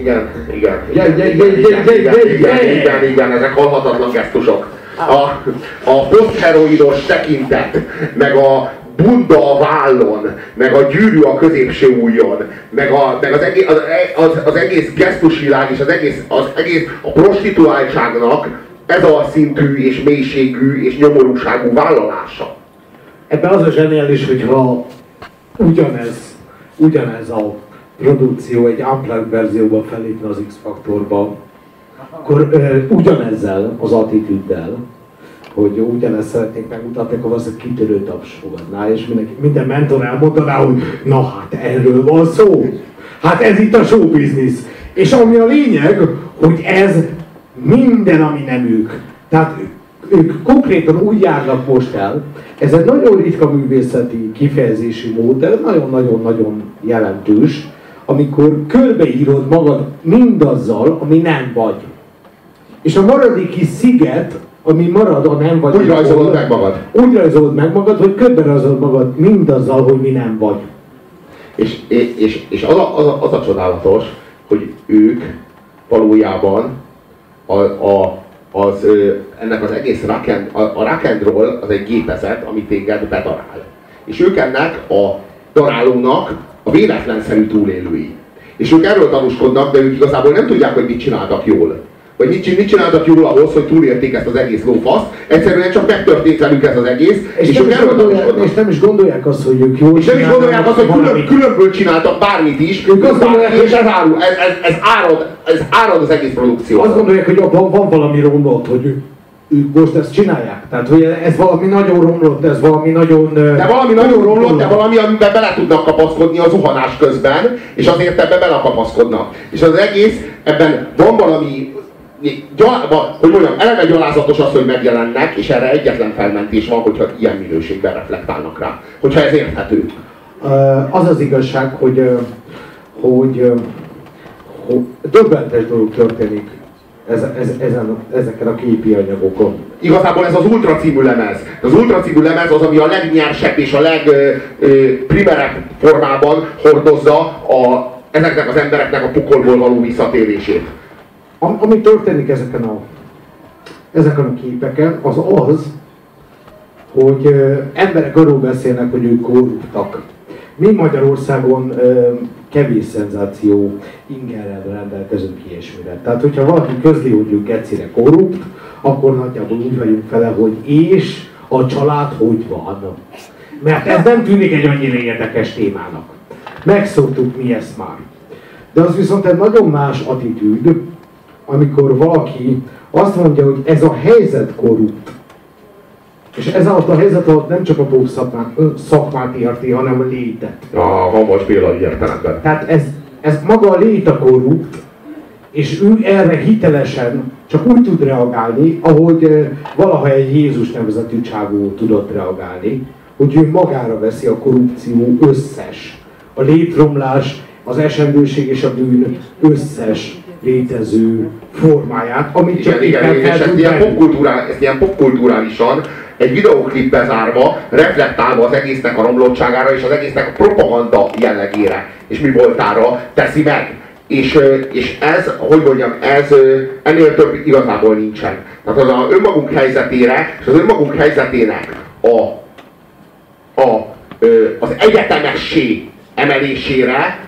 Igen, igen. Igen, igen, igen, igen, igen, igen, igen. igen, igen, ezek halhatatlan gesztusok. A, a posztheroidos tekintet, meg a bunda a vállon, meg a gyűrű a középső ujjon, meg, a, meg az, egész, az, az, az egész gesztusvilág és az egész, az egész a prostituáltságnak ez a szintű és mélységű és nyomorúságú vállalása. Ebben az a zseniális, hogyha ugyanez, ugyanez a produkció egy unplugged verzióban felépne az X-faktorba, akkor ö, ugyanezzel az attitűddel, hogy ugyanezt szeretnék megmutatni, akkor valószínűleg kitörő taps fogadná, és mindenki, minden mentor elmondaná, hogy na hát erről van szó. Hát ez itt a show business. És ami a lényeg, hogy ez minden, ami nem ők. Tehát ők konkrétan úgy járnak most el, ez egy nagyon ritka művészeti kifejezési mód, de nagyon-nagyon-nagyon jelentős, amikor körbeírod magad mindazzal, ami nem vagy. És a maradék kis sziget, ami marad a nem vagy. Úgy rajzolod meg magad. Úgy rajzolod meg magad, hogy körbe rajzolod magad mindazzal, hogy mi nem vagy. És, és, és az, a, az, a, az a csodálatos, hogy ők valójában a, a, az, ennek az egész rock and, a, a rock and roll az egy gépezet, ami téged bedarál. És ők ennek a darálónak a véletlenszerű túlélői. És ők erről tanúskodnak, de ők igazából nem tudják, hogy mit csináltak jól. Vagy mit, mit csináltak jól ahhoz, hogy túlélték ezt az egész lófaszt. Egyszerűen csak megtörtént velük ez az egész, És, és, ők erről tanúskodnak. és nem is gondolják azt, hogy ők jól És nem is gondolják azt, hogy külön, különből csináltak bármit is, Ők azt gondolják, és ez, árul, ez, ez, ez, árad, ez árad az egész produkció. Azt gondolják, hogy abban van valami romlott, hogy ők, ők most ezt csinálják. Tehát, hogy ez valami nagyon romlott, ez valami nagyon... De valami nagyon romlott, de valami, amiben bele tudnak kapaszkodni a zuhanás közben, és azért ebbe belekapaszkodnak. És az egész, ebben van valami, gyal, hogy mondjam, eleve gyalázatos az, hogy megjelennek, és erre egyetlen felmentés van, hogyha ilyen minőségben reflektálnak rá. Hogyha ez érthető. Az az igazság, hogy, hogy, hogy döbbenetes dolog történik ez, ez, ezen, ezeken a képi anyagokon. Igazából ez az Ultra című lemez. Az Ultra című lemez az, ami a legnyersebb és a legprimerebb formában hordozza a, ezeknek az embereknek a pokolból való visszatérését. Am, ami történik ezeken a, ezeken a képeken, az az, hogy ö, emberek arról beszélnek, hogy ők korruptak. Mi Magyarországon ö, kevés szenzáció ingerrel rendelkezünk ilyesmire. Tehát, hogyha valaki közli, hogy ő gecire korrupt, akkor nagyjából úgy vagyunk fele, hogy és a család hogy van. Mert ez nem tűnik egy annyira érdekes témának. Megszoktuk mi ezt már. De az viszont egy nagyon más attitűd, amikor valaki azt mondja, hogy ez a helyzet korrupt. És ez alatt a helyzet alatt nem csak a Bók szakmát, szakmát érti, hanem a létet. A Hambas Béla értelemben. Tehát ez, ez maga a lét a korrupt, és ő erre hitelesen csak úgy tud reagálni, ahogy valaha egy Jézus nevezetű csávó tudott reagálni, hogy ő magára veszi a korrupció összes, a létromlás, az esendőség és a bűn összes létező formáját, amit csak Igen, igen, és ezt ilyen, venni. popkulturál, ezt ilyen popkulturálisan egy videóklipbe zárva, reflektálva az egésznek a romlottságára és az egésznek a propaganda jellegére és mi voltára teszi meg. És, és ez, hogy mondjam, ez ennél több igazából nincsen. Tehát az a önmagunk helyzetére és az önmagunk helyzetének a, a, az egyetemessé emelésére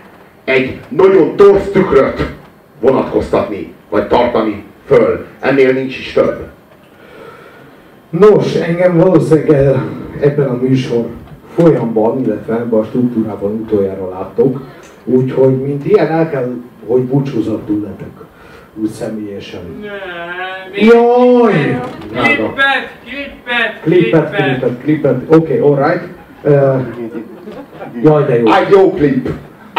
egy nagyon torz tükröt vonatkoztatni, vagy tartani föl. Ennél nincs is több. Nos, engem valószínűleg el- ebben a műsor folyamban, illetve ebben a struktúrában utoljára láttok, úgyhogy mint ilyen el kell, hogy búcsúzok tőletek, úgy személyesen. Nem, Jaj! Klippet, klippet, Klippet, klippet, klippet, oké, okay, alright. Uh, jaj, de jó. Egy jó klip!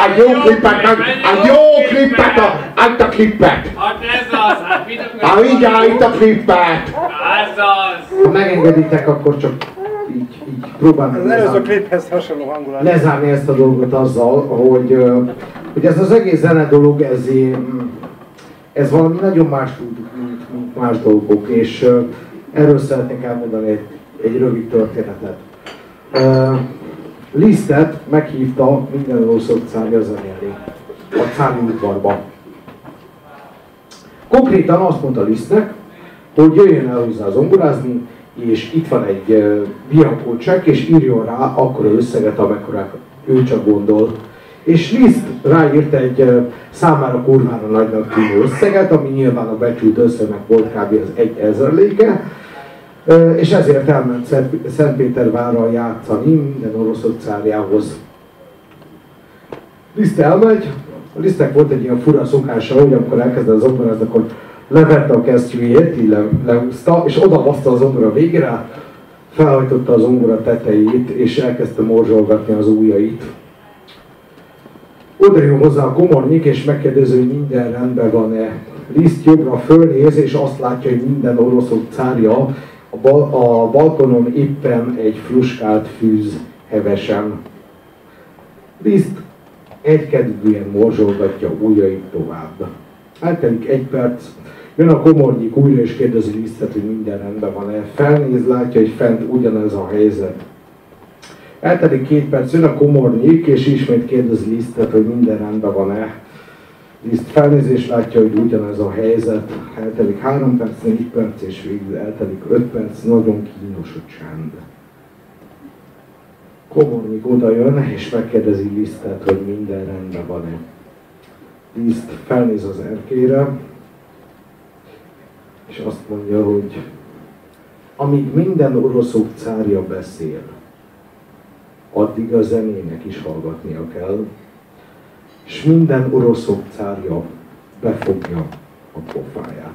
Egy jó klippet, meg, egy jó klippet, a, egy a klippet! Hát ez az, hát mit Hát mindjárt itt a klippet! Ez az! Ha megengeditek, akkor csak így, így próbálom Az előző lezárni, kliphez hasonló hangulat. lezárni ezt a dolgot azzal, hogy, hogy ez az egész zene dolog, ez, ez valami nagyon más mint, mint más dolgok, és erről szeretnék elmondani egy, egy rövid történetet. Lisztet meghívta minden ország cárja zenélni a cári udvarba. Konkrétan azt mondta Lisztnek, hogy jöjjön el hozzá zongorázni, és itt van egy uh, Bianco csekk, és írjon rá akkora összeget, amekkora ő csak gondol. És Liszt ráírt egy uh, számára kurvára nagynak tűnő összeget, ami nyilván a becsült összegnek volt kb. az egy ezerléke, és ezért elment Szent- Szentpétervárra játszani minden orosz cárjához. Liszt elmegy, a Lisztnek volt egy ilyen fura szokása, hogy amikor elkezdett zongorázni, akkor levette a kesztyűjét, így le, lehúzta, és oda baszta a zongora végére, felhajtotta a zongora tetejét, és elkezdte morzsolgatni az ujjait. Oda jön hozzá a komornyik, és megkérdezi, hogy minden rendben van-e. Liszt jobbra fölnéz, és azt látja, hogy minden oroszok cárja a, bal- a balkonon éppen egy fruskált fűz hevesen. Liszt egykedvűen morzsolgatja ujjait tovább. Eltelik egy perc, jön a komornyik újra és kérdezi Lisztet, hogy minden rendben van-e. Felnéz, látja, hogy fent ugyanez a helyzet. Eltelik két perc, jön a komornyik, és ismét kérdezi Lisztet, hogy minden rendben van-e. Liszt felnéz és látja, hogy ugyanez a helyzet. Eltelik három perc, négy perc, és végül eltelik öt perc, nagyon kínos a csend. Komornyik oda jön, és megkérdezi Lisztet, hogy minden rendben van-e. Liszt felnéz az erkére, és azt mondja, hogy amíg minden oroszok cárja beszél, addig a zenének is hallgatnia kell, és minden oroszok cárja befogja a pofáját.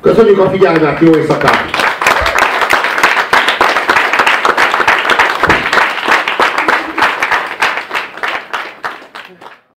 Köszönjük a figyelmet, jó éjszakát!